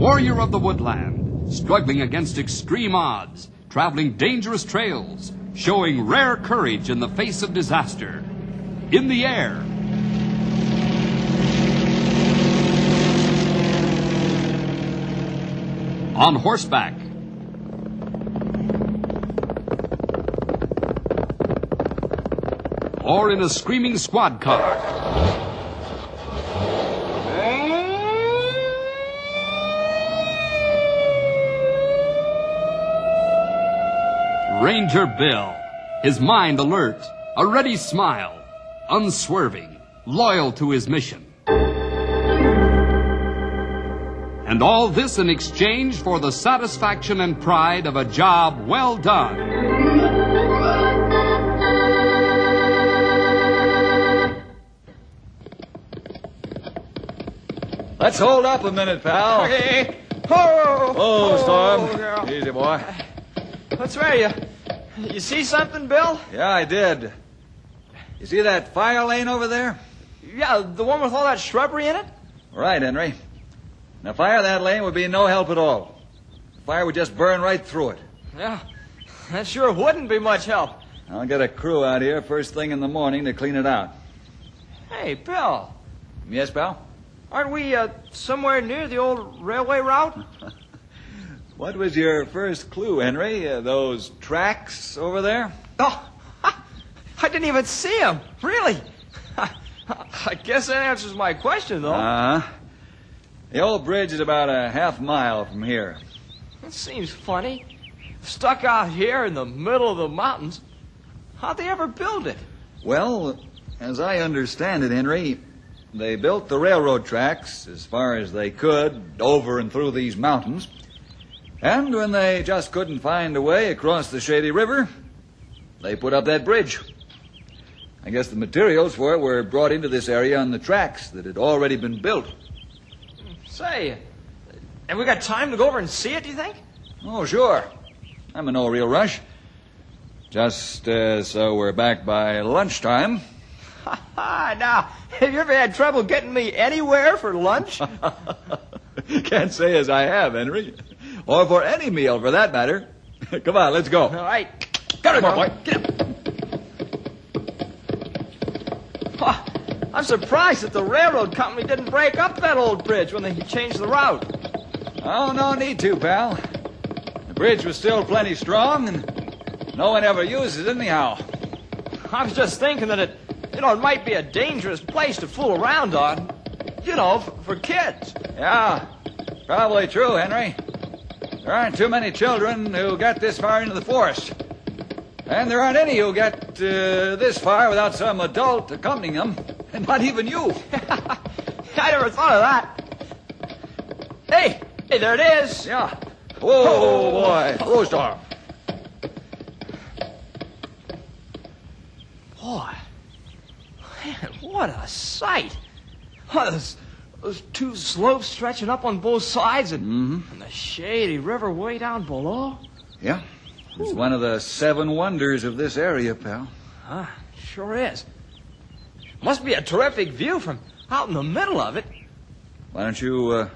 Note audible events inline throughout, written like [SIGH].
Warrior of the woodland, struggling against extreme odds, traveling dangerous trails, showing rare courage in the face of disaster. In the air. On horseback. Or in a screaming squad car. Ranger Bill, his mind alert, a ready smile, unswerving, loyal to his mission. And all this in exchange for the satisfaction and pride of a job well done. Let's hold up a minute, pal. Hey. Oh, Oh, Storm. Oh, girl. Easy, boy. What's the matter? You, you see something, Bill? Yeah, I did. You see that fire lane over there? Yeah, the one with all that shrubbery in it? Right, Henry. Now, fire that lane would be no help at all. The fire would just burn right through it. Yeah. That sure wouldn't be much help. I'll get a crew out here first thing in the morning to clean it out. Hey, Bill. Yes, pal? Aren't we uh, somewhere near the old railway route? [LAUGHS] What was your first clue, Henry? Uh, those tracks over there? Oh, I didn't even see them. Really? I guess that answers my question, though. Uh huh. The old bridge is about a half mile from here. It seems funny. Stuck out here in the middle of the mountains. How'd they ever build it? Well, as I understand it, Henry, they built the railroad tracks as far as they could over and through these mountains. And when they just couldn't find a way across the Shady River, they put up that bridge. I guess the materials for it were brought into this area on the tracks that had already been built. Say, have we got time to go over and see it, do you think? Oh, sure. I'm in no real rush. Just uh, so we're back by lunchtime. Ah, now, have you ever had trouble getting me anywhere for lunch? [LAUGHS] Can't say as I have, Henry. Or for any meal, for that matter. [LAUGHS] Come on, let's go. All right. Got it, Come boy. Get up. Ah, I'm surprised that the railroad company didn't break up that old bridge when they changed the route. Oh, no need to, pal. The bridge was still plenty strong, and no one ever used it anyhow. I was just thinking that it, you know, it might be a dangerous place to fool around on. You know, for, for kids. Yeah, probably true, Henry. There aren't too many children who get this far into the forest. And there aren't any who get uh, this far without some adult accompanying them. And [LAUGHS] not even you. [LAUGHS] I never thought of that. Hey, hey, there it is. Yeah. Whoa, boy. Whoa, Storm. Boy, man, what a sight! Oh, those, those two slopes stretching up on both sides, and, and the shady river way down below. Yeah. It's one of the seven wonders of this area, pal. Huh, sure is. Must be a terrific view from out in the middle of it. Why don't you uh,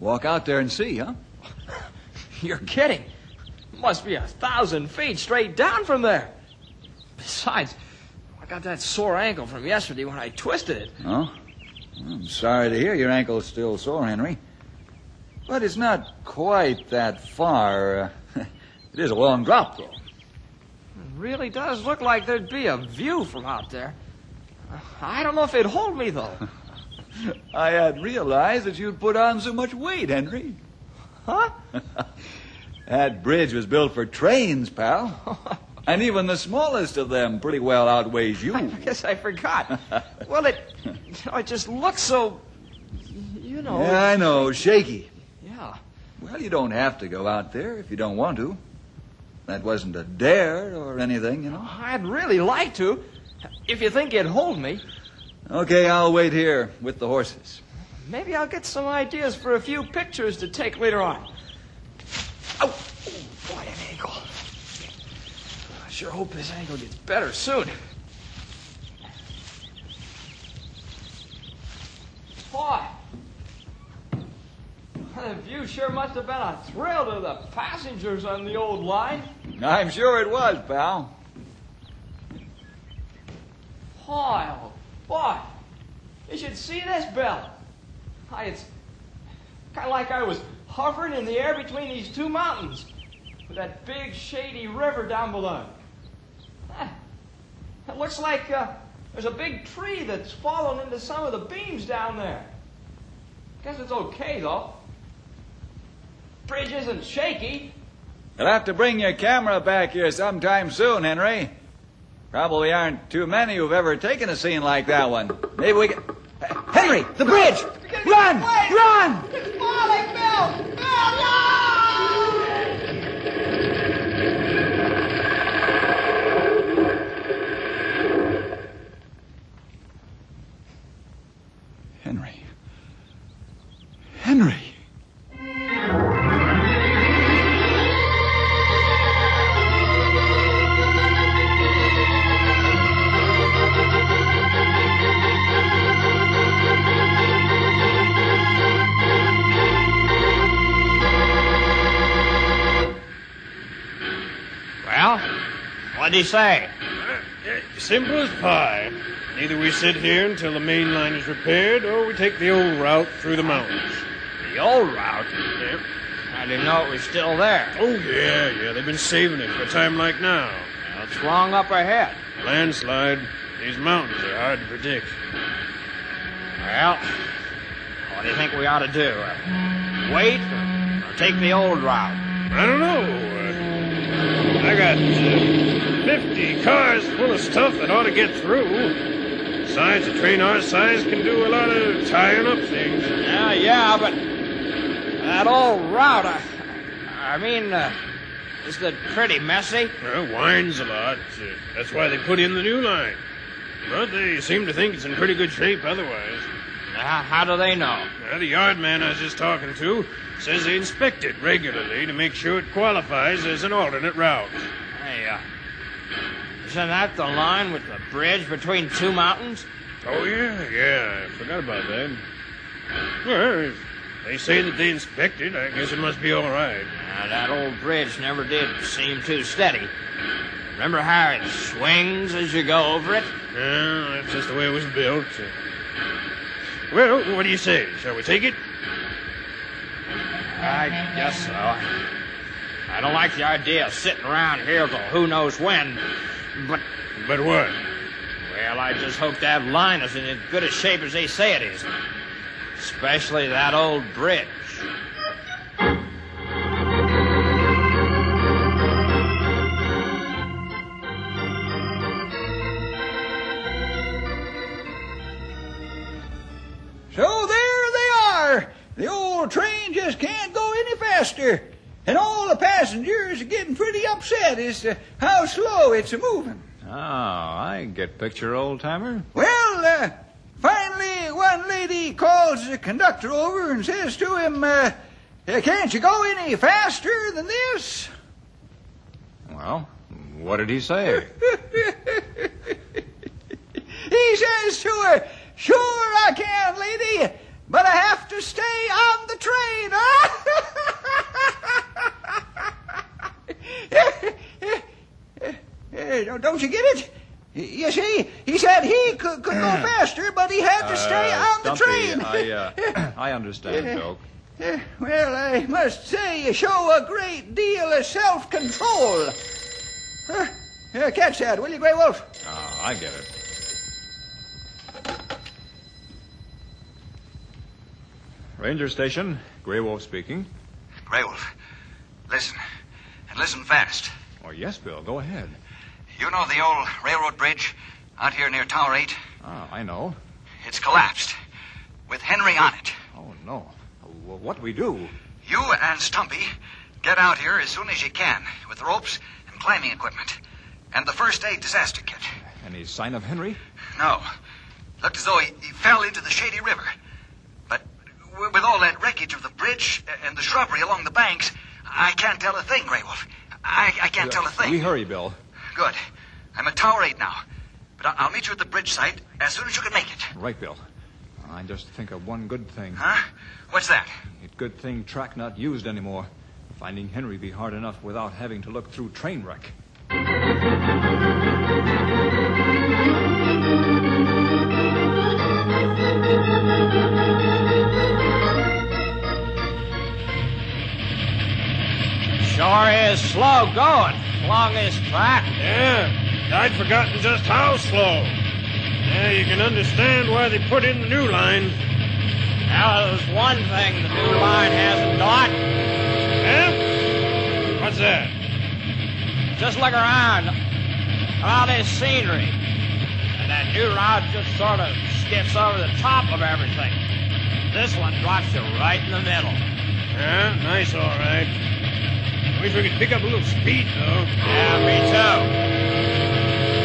walk out there and see, huh? [LAUGHS] You're kidding. Must be a thousand feet straight down from there. Besides, I got that sore ankle from yesterday when I twisted it. Oh? I'm sorry to hear your ankle's still sore, Henry. But it's not quite that far. Uh, [LAUGHS] it is a long drop, though. It really does look like there'd be a view from out there. I don't know if it'd hold me, though. [LAUGHS] I had realized that you'd put on so much weight, Henry. Huh? [LAUGHS] That bridge was built for trains, pal. And even the smallest of them pretty well outweighs you. I guess I forgot. [LAUGHS] well, it, know, it just looks so, you know. Yeah, I know. Shaky. Yeah. Well, you don't have to go out there if you don't want to. That wasn't a dare or anything, you know. I'd really like to, if you think it'd hold me. Okay, I'll wait here with the horses. Maybe I'll get some ideas for a few pictures to take later on. Oh, oh boy, an ankle. I sure hope this ankle gets better soon. Boy. The view sure must have been a thrill to the passengers on the old line. I'm sure it was, pal. Boy, oh boy. You should see this, Bill. Why, it's kind of like I was hovering in the air between these two mountains with that big shady river down below. It looks like uh, there's a big tree that's fallen into some of the beams down there. Guess it's okay, though. Bridge isn't shaky. You'll have to bring your camera back here sometime soon, Henry. Probably aren't too many who've ever taken a scene like that one. Maybe we can. Henry, the bridge! Run! Run! It's falling, Bill! Bill, no! What'd he say? Simple as pie. Either we sit here until the main line is repaired, or we take the old route through the mountains. The old route? Yep. I didn't know it was still there. Oh, yeah, yeah. They've been saving it for a time like now. What's wrong up ahead? Landslide. These mountains are hard to predict. Well, what do you think we ought to do? Uh, wait or, or take the old route? I don't know. Uh, I got uh, 50 cars full of stuff that ought to get through. Besides, a train our size can do a lot of tying up things. Yeah, yeah, but that old route, I, I mean, uh, isn't it pretty messy? Well, winds a lot. Uh, that's why they put in the new line. But they seem to think it's in pretty good shape otherwise. How, how do they know? The yard man I was just talking to says they inspect it regularly to make sure it qualifies as an alternate route. Hey, uh, isn't that the line with the bridge between two mountains? Oh, yeah, yeah. I forgot about that. Well, if they say that they inspect it, I guess it must be all right. Uh, that old bridge never did seem too steady. Remember how it swings as you go over it? Yeah, that's just the way it was built. Well, what do you say? Shall we take it? I guess so. I don't like the idea of sitting around here till who knows when, but, But what? well, I just hope that line is in as good a shape as they say it is. Especially that old bridge. Upset as to how slow it's moving. Oh, I get picture, old timer. Well, uh, finally, one lady calls the conductor over and says to him, uh, "Uh, Can't you go any faster than this? Well, what did he say? [LAUGHS] he says to her, Sure I can, lady, but I have to stay on the train. [LAUGHS] Eh, don't- Don't you get it? You see, he said he could, could go faster, but he had to stay Uh, on the Stumpy, train. I, uh, [LAUGHS] I understand, Doc. Eh, Well, I must say you show a great deal of self-control. Huh? Catch that, will you, Grey Wolf? Ah, I get it. Ranger Station, Grey Wolf speaking. Grey Wolf, listen, and listen fast. Oh, yes, Bill, go ahead. You know the old railroad bridge out here near Tower 8? Ah, I know. It's collapsed, with Henry on it. Oh, no. Well, what do we do? You and Stumpy get out here as soon as you can with ropes and climbing equipment and the first aid disaster kit. Any sign of Henry? No, looked as though he, he fell into the shady river. But with all that wreckage of the bridge and the shrubbery along the banks, I can't tell a thing, Grey Wolf. I, I can't tell a thing. We hurry, Bill. Good. I'm at Tower 8 now. But I- I'll meet you at the bridge site as soon as you can make it. Right, Bill. I just think of one good thing. Huh? What's that? It good thing track not used anymore. Finding Henry be hard enough without having to look through train wreck. Sure is slow going this track. Yeah, I'd forgotten just how slow. Yeah, you can understand why they put in the new line. Now, there's one thing the new line hasn't got. Yeah? What's that? Just look around. All this scenery. And that new route just sort of skips over the top of everything. This one drops you right in the middle. Yeah, nice, all right. Wish we could pick up a little speed, though. Yeah, me too.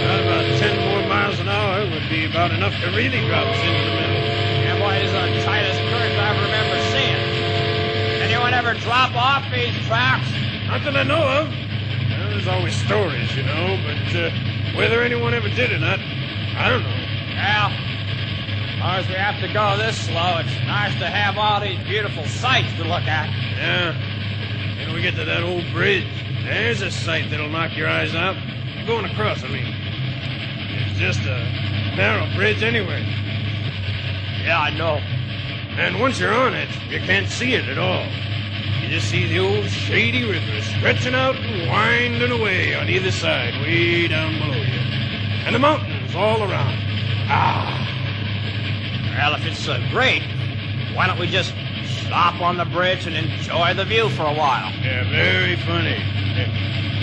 Not about ten more miles an hour would be about enough to really drop us into the middle. Yeah, boy, this is the tightest curve I've remember seeing. Anyone ever drop off these tracks? Not that I know of. Well, there's always stories, you know, but uh, whether anyone ever did or not, I don't know. Well, as we have to go this slow, it's nice to have all these beautiful sights to look at. Yeah. We get to that old bridge, there's a sight that'll knock your eyes out. Going across, I mean. It's just a narrow bridge anyway. Yeah, I know. And once you're on it, you can't see it at all. You just see the old shady river stretching out and winding away on either side, way down below you. And the mountains all around. Ah, Well, if it's so great, why don't we just stop on the bridge and enjoy the view for a while? yeah, very funny.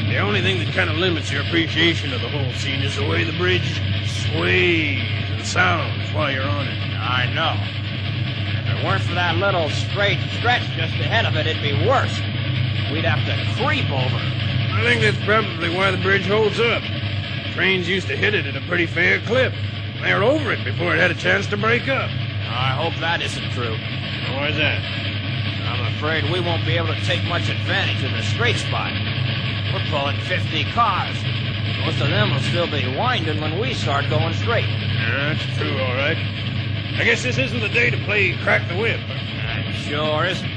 The only thing that kind of limits your appreciation of the whole scene is the way the bridge sways and sounds while you're on it. I know. If it weren't for that little straight stretch just ahead of it, it'd be worse. We'd have to creep over. I think that's probably why the bridge holds up. Trains used to hit it at a pretty fair clip. They were over it before it had a chance to break up. I hope that isn't true. Why's that? I'm afraid we won't be able to take much advantage of the straight spot. We're pulling 50 cars. Most of them will still be winding when we start going straight. Yeah, that's true, all right. I guess this isn't the day to play crack the whip. That sure isn't.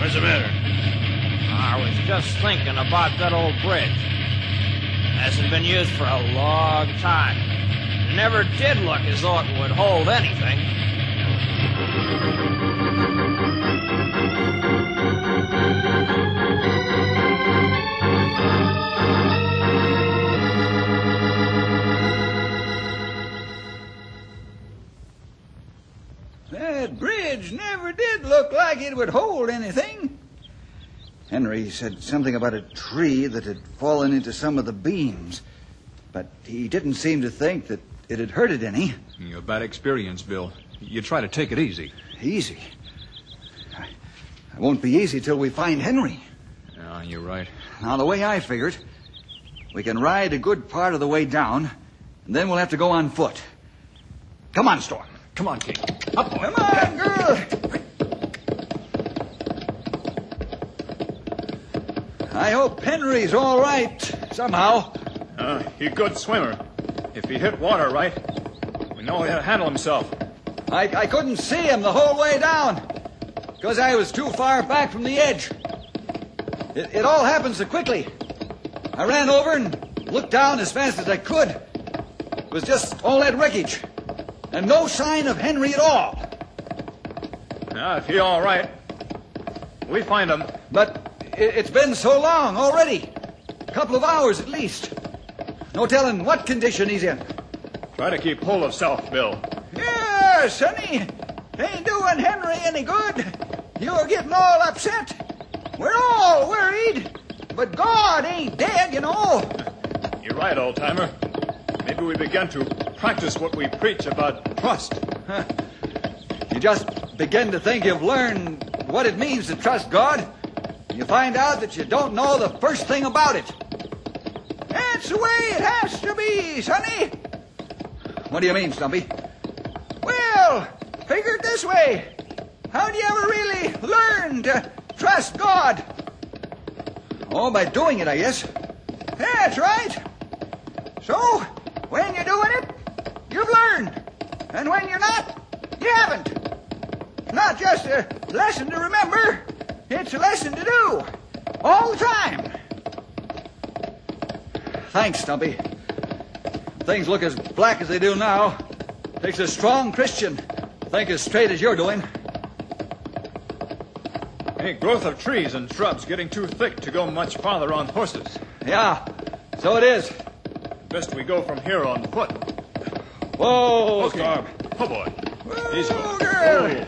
What's the matter? I was just thinking about that old bridge. Hasn't been used for a long time. Never did look as though it would hold anything. That bridge never did look like it would hold anything. Henry said something about a tree that had fallen into some of the beams, but he didn't seem to think that it had hurt it any. A bad experience, Bill. You try to take it easy. Easy. I, it won't be easy till we find Henry. Yeah, you're right. Now, the way I figure it, we can ride a good part of the way down, and then we'll have to go on foot. Come on, Storm. Come on, Kate. Up, come on, girl. I hope Henry's all right somehow. Uh, he's a good swimmer. If he hit water right, we know he'll handle himself. I, I couldn't see him the whole way down because I was too far back from the edge. It, it all happened so quickly. I ran over and looked down as fast as I could. It was just all that wreckage and no sign of Henry at all. Now, if he's all right, we find him. But it, it's been so long already. A couple of hours at least. No telling what condition he's in. Try to keep hold of self, Bill. Yeah, Sonny. Ain't doing Henry any good. You're getting all upset. We're all worried. But God ain't dead, you know. [LAUGHS] You're right, old timer. Maybe we begin to practice what we preach about trust. [LAUGHS] You just begin to think you've learned what it means to trust God. And you find out that you don't know the first thing about it. That's the way it has to be, Sonny. What do you mean, Stumpy? Well, figure it this way. How do you ever really learn to trust God? Oh, by doing it, I guess. That's right. So, when you're doing it, you've learned. And when you're not, you haven't. Not just a lesson to remember, it's a lesson to do. All the time. Thanks, Stumpy. Things look as black as they do now. Takes a strong Christian to think as straight as you're doing. Hey, growth of trees and shrubs getting too thick to go much farther on horses. Yeah, so it is. Best we go from here on foot. Whoa, Okay. Storm. Oh, boy. Easy. Whoa, girl.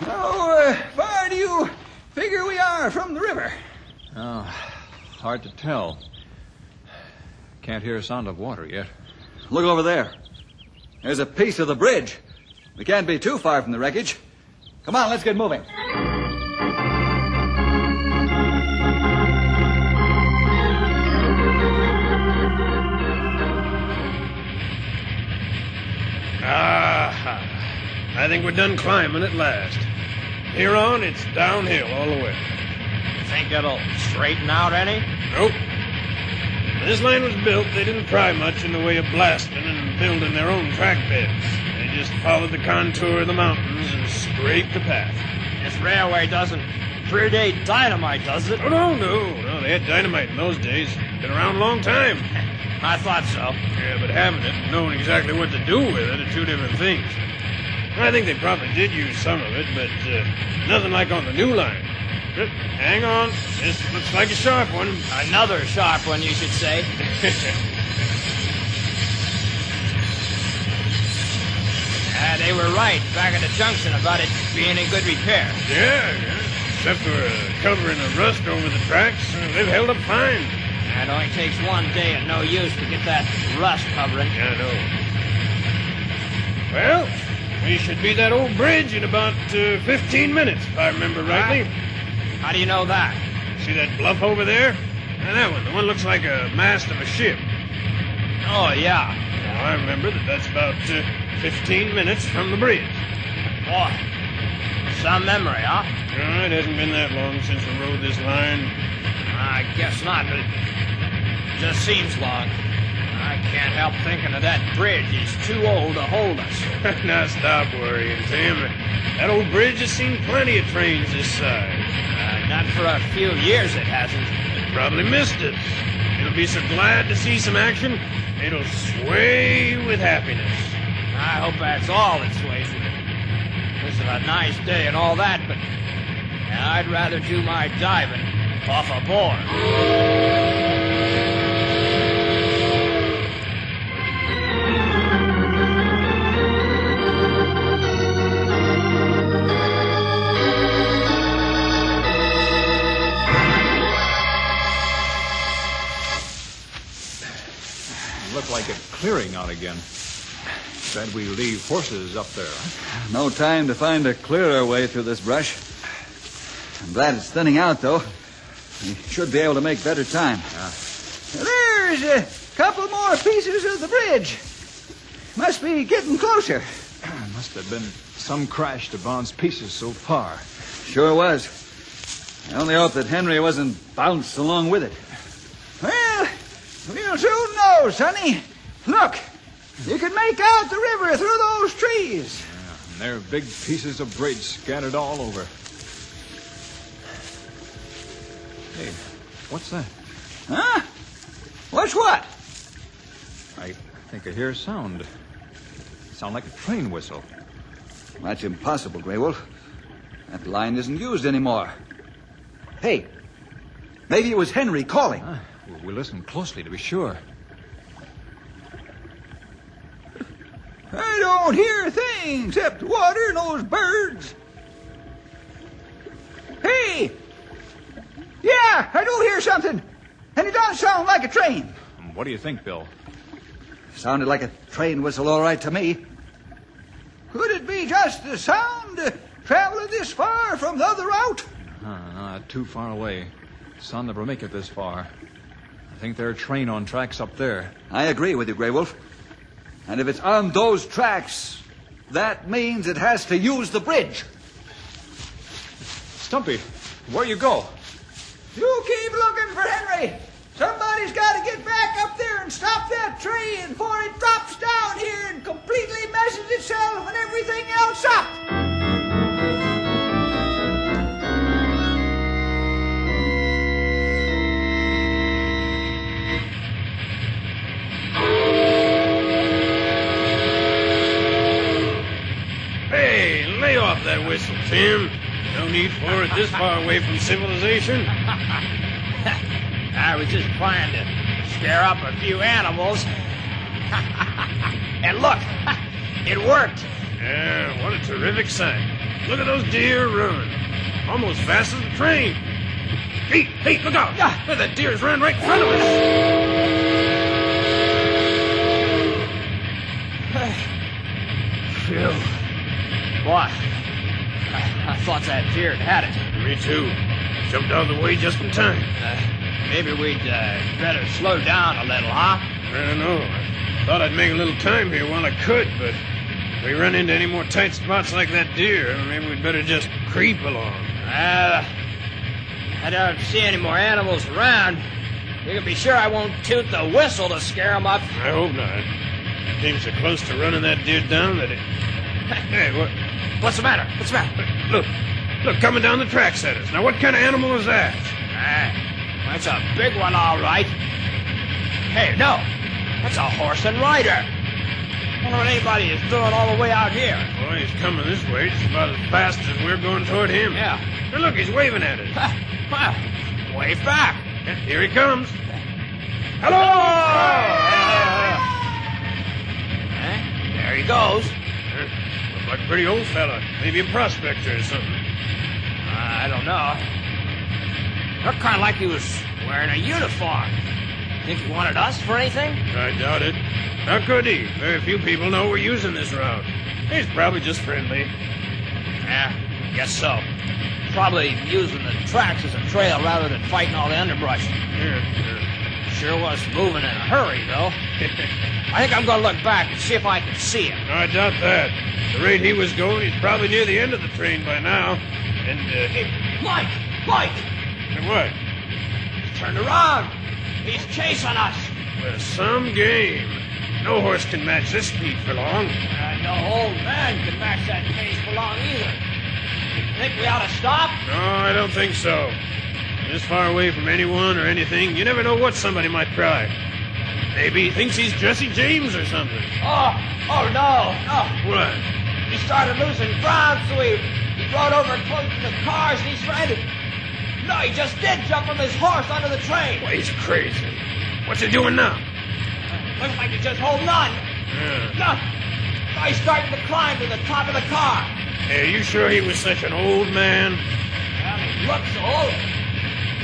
How uh, far do you figure we are from the river? Oh, hard to tell. Can't hear a sound of water yet. Look over there. There's a piece of the bridge. We can't be too far from the wreckage. Come on, let's get moving. Ah, I think we're done climbing at last. Here on, it's downhill all the way. Think it'll straighten out any? Nope. When this line was built, they didn't try much in the way of blasting and building their own track beds. They just followed the contour of the mountains and scraped the path. This railway doesn't predate dynamite, does it? Oh, no, no, no. They had dynamite in those days. Been around a long time. I thought so. Yeah, but having it and knowing exactly what to do with it are two different things. I think they probably did use some of it, but uh, nothing like on the new line. Hang on. This looks like a sharp one. Another sharp one, you should say. [LAUGHS] Ah, they were right back at the junction about it being in good repair. Yeah, yeah. Except for uh, covering the rust over the tracks, uh, they've held up fine. It only takes one day and no use to get that rust covering. Yeah, I know. Well, we should be that old bridge in about uh, 15 minutes, if I remember rightly. How do you know that? See that bluff over there? And that one, the one looks like a mast of a ship. Oh, yeah. Well, I remember that that's about uh, 15 minutes from the bridge. Boy, some memory, huh? No, it hasn't been that long since we rode this line. I guess not, but it just seems long. I can't help thinking of that bridge. It's too old to hold us. [LAUGHS] now stop worrying, Tim. That old bridge has seen plenty of trains this size. Not for a few years it hasn't. It probably missed it. It'll be so glad to see some action, it'll sway with happiness. I hope that's all it sways with. This is a nice day and all that, but I'd rather do my diving off a board. Like a clearing out again. Said we leave horses up there. No time to find a clearer way through this brush. I'm glad it's thinning out, though. We should be able to make better time. There's a couple more pieces of the bridge. Must be getting closer. [CLEARS THROAT] Must have been some crash to bounce pieces so far. Sure was. I only hope that Henry wasn't bounced along with it. Well, we'll soon know, Sonny. Look, you can make out the river through those trees. And there are big pieces of bridge scattered all over. Hey, what's that? Huh? What's what? I think I hear a sound. Sound like a train whistle. That's impossible, Grey Wolf. That line isn't used anymore. Hey, maybe it was Henry calling. Ah, well, we'll listen closely to be sure. I don't hear a thing except water and those birds. Hey! Yeah, I do hear something. And it does sound like a train. What do you think, Bill? Sounded like a train whistle, all right to me. Could it be just the sound uh, traveling this far from the other route? Uh, not too far away. Sun never make it this far. I think there's a train on tracks up there. I agree with you, Grey Wolf. And if it's on those tracks, that means it has to use the bridge. Stumpy, where you go? You keep looking for Henry. Somebody's got to get back up there and stop that train before it drops down here and completely messes itself and everything else up. Tim. No need for it this far away from civilization. [LAUGHS] I was just trying to scare up a few animals. [LAUGHS] and look, [LAUGHS] it worked. Yeah, what a terrific sight. Look at those deer run. Almost fast as the train. Hey, hey, look out! There, that deer's run right in front of us. [SIGHS] Phew. Boy, I, I thought that deer had had it. Me too. Jumped out of the way just in time. Uh, maybe we'd uh, better slow down a little, huh? I don't know. I thought I'd make a little time here while I could, but if we run into any more tight spots like that deer, maybe we'd better just creep along. Uh, I don't see any more animals around. You can be sure I won't toot the whistle to scare them up. I hope not. Came so close to running that deer down that it. [LAUGHS] Hey, what? What's the matter? What's the matter? Look, look, coming down the tracks at us. Now, what kind of animal is that? Ah, that's a big one, all right. Hey, no, that's a horse and rider. Wonder what anybody is doing all the way out here. Boy, he's coming this way just about as fast as we're going toward him. Yeah. Hey, look, he's waving at us. Well, wave back. Yeah, Here he comes. Hello! Eh, There he goes. Like a pretty old fella. Maybe a prospector or something. I don't know. Looked kind of like he was wearing a uniform. Think he wanted us for anything? I doubt it. How could he? Very few people know we're using this route. He's probably just friendly. Yeah, guess so. Probably using the tracks as a trail rather than fighting all the underbrush. Yeah, yeah. Sure was moving in a hurry, though. [LAUGHS] I think I'm going to look back and see if I can see him. I doubt that. The rate he was going, he's probably near the end of the train by now. And, uh, Hey, Mike! Mike! and what? He's turned around! He's chasing us! Well, some game. No horse can match this speed for long. Uh, no old man can match that pace for long either. Think we ought to stop? No, I don't think so. This far away from anyone or anything, you never know what somebody might try. Maybe he thinks he's Jesse James or something. Oh, oh no, no. What? He started losing ground, so he, he rode over close to the cars and he's trying to. No, he just did jump from his horse onto the train. Why, he's crazy. What's he doing now? Looks like he's just holding on. Yeah. No, no, he's starting to climb to the top of the car. Hey, are you sure he was such an old man? Well, he looks old.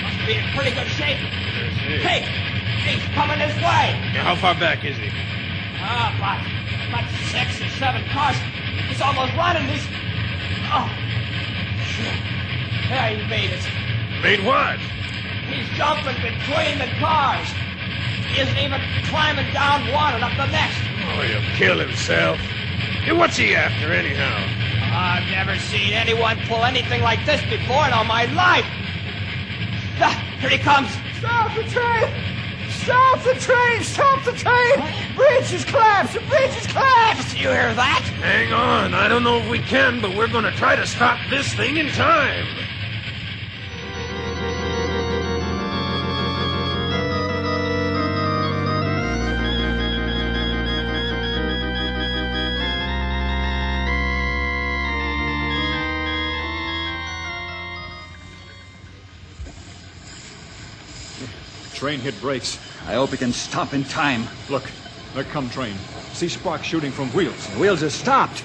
Must be in pretty good shape. Hey, he's coming this way. Yeah, how far back is he? Ah, about, about six or seven cars. He's almost running. He's. Oh. Shit. There, he made it. Made what? He's jumping between the cars. He isn't even climbing down one and up the next. Oh, he'll kill himself. Hey, what's he after, anyhow? I've never seen anyone pull anything like this before in all my life. Ah, here he comes. Stop the train! Stop the train! Stop the train! Bridge is collapsed! The bridge is collapsed! You hear that? Hang on. I don't know if we can, but we're going to try to stop this thing in time. Train hit brakes. I hope he can stop in time. Look, there come train. See sparks shooting from wheels. The wheels have stopped.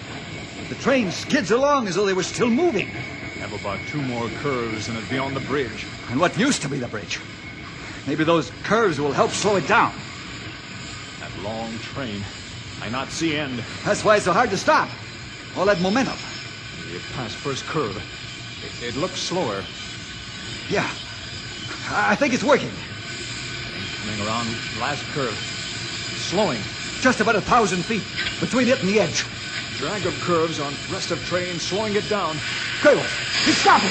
The train skids along as though they were still moving. Have about two more curves and it'll be on the bridge. And what used to be the bridge? Maybe those curves will help slow it down. That long train. I not see end. That's why it's so hard to stop. All that momentum. It passed first curve. It, it looks slower. Yeah. I think it's working. Coming around last curve. Slowing. Just about a thousand feet between it and the edge. Drag of curves on rest of train, slowing it down. Cradle, he's stopping.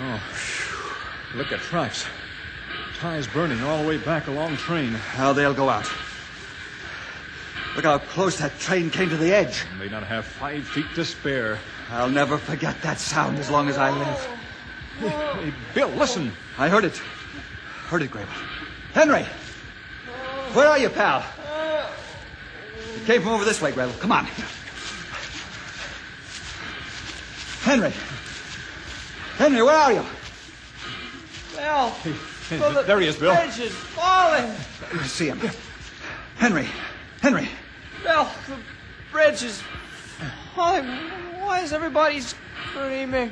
Oh, phew. look at tracks. Tires burning all the way back along train. Now they'll go out. Look how close that train came to the edge. May not have five feet to spare. I'll never forget that sound as long as I live. Hey, Bill, listen. I heard it. Heard it, Grey Wolf. Henry! Where are you, pal? You came from over this way, Grey Wolf. Come on. Henry. Henry, where are you? Bill, Bill the there he is, Bill. bridge is falling. I see him. Henry. Henry. Bill, the bridge is falling. Why is everybody screaming?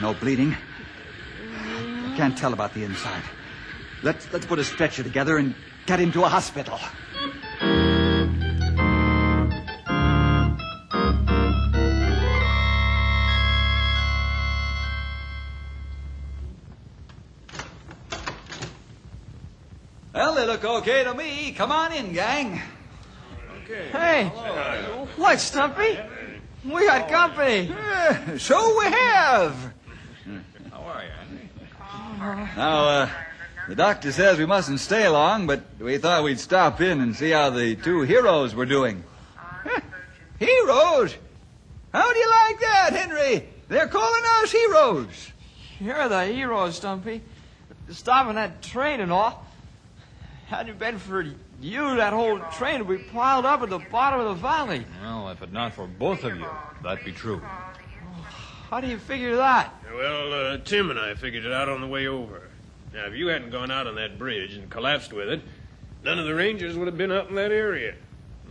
No bleeding. I can't tell about the inside. Let's let's put a stretcher together and get him to a hospital. Well, they look okay to me. Come on in, gang. Hey, what, Stumpy? We got company. Eh, so we have. How are you? Henry? Now, uh, the doctor says we mustn't stay long, but we thought we'd stop in and see how the two heroes were doing. heroes? How do you like that, Henry? They're calling us heroes. You're the hero, Stumpy. Stopping that train and all. Hadn't it been for you, that whole train would be piled up at the bottom of the valley. Well, if it not for both of you, that'd be true. How do you figure that? Well, uh, Tim and I figured it out on the way over. Now, if you hadn't gone out on that bridge and collapsed with it, none of the Rangers would have been up in that area.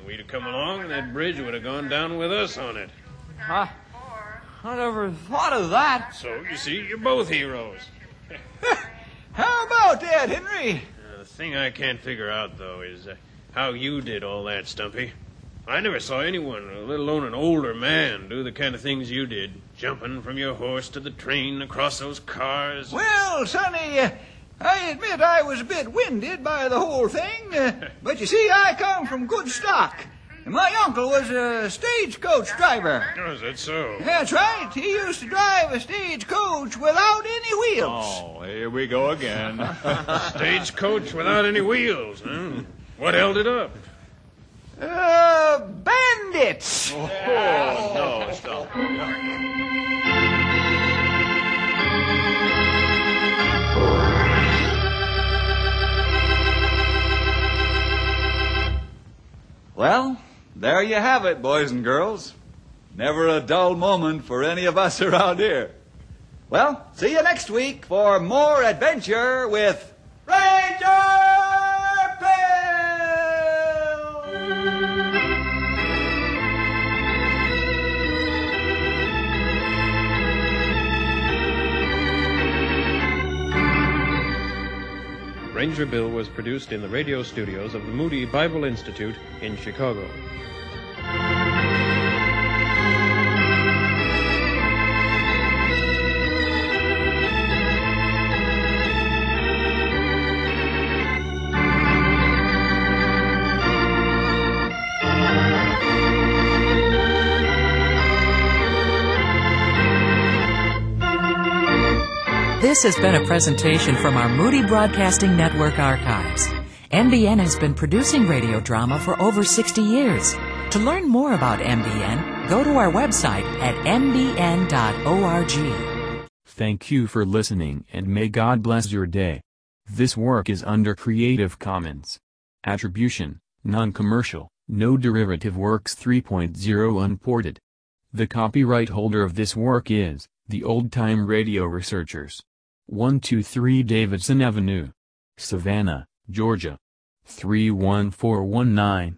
We'd have come along, and that bridge would have gone down with us on it. Huh? I never thought of that. So, you see, you're both heroes. [LAUGHS] How about that, Henry? The thing I can't figure out, though, is uh, how you did all that, Stumpy. I never saw anyone, let alone an older man, do the kind of things you did. Jumping from your horse to the train, across those cars. Well, Sonny, uh, I admit I was a bit winded by the whole thing, uh, [LAUGHS] but you see, I come from good stock. And my uncle was a stagecoach driver. Oh, is that so? That's right. He used to drive a stagecoach without any wheels. Oh, here we go again. [LAUGHS] Stagecoach without any wheels, huh? What held it up? Uh, bandits. no, stop. Well, there you have it, boys and girls. Never a dull moment for any of us [LAUGHS] around here. Well, see you next week for more adventure with Ranger Bill! Ranger Bill was produced in the radio studios of the Moody Bible Institute in Chicago. This has been a presentation from our Moody Broadcasting Network archives. MBN has been producing radio drama for over 60 years. To learn more about MBN, go to our website at mbn.org. Thank you for listening and may God bless your day. This work is under Creative Commons. Attribution, non-commercial, no derivative works 3.0 unported. The copyright holder of this work is, the Old Time Radio Researchers. 123 Davidson Avenue. Savannah, Georgia. 31419.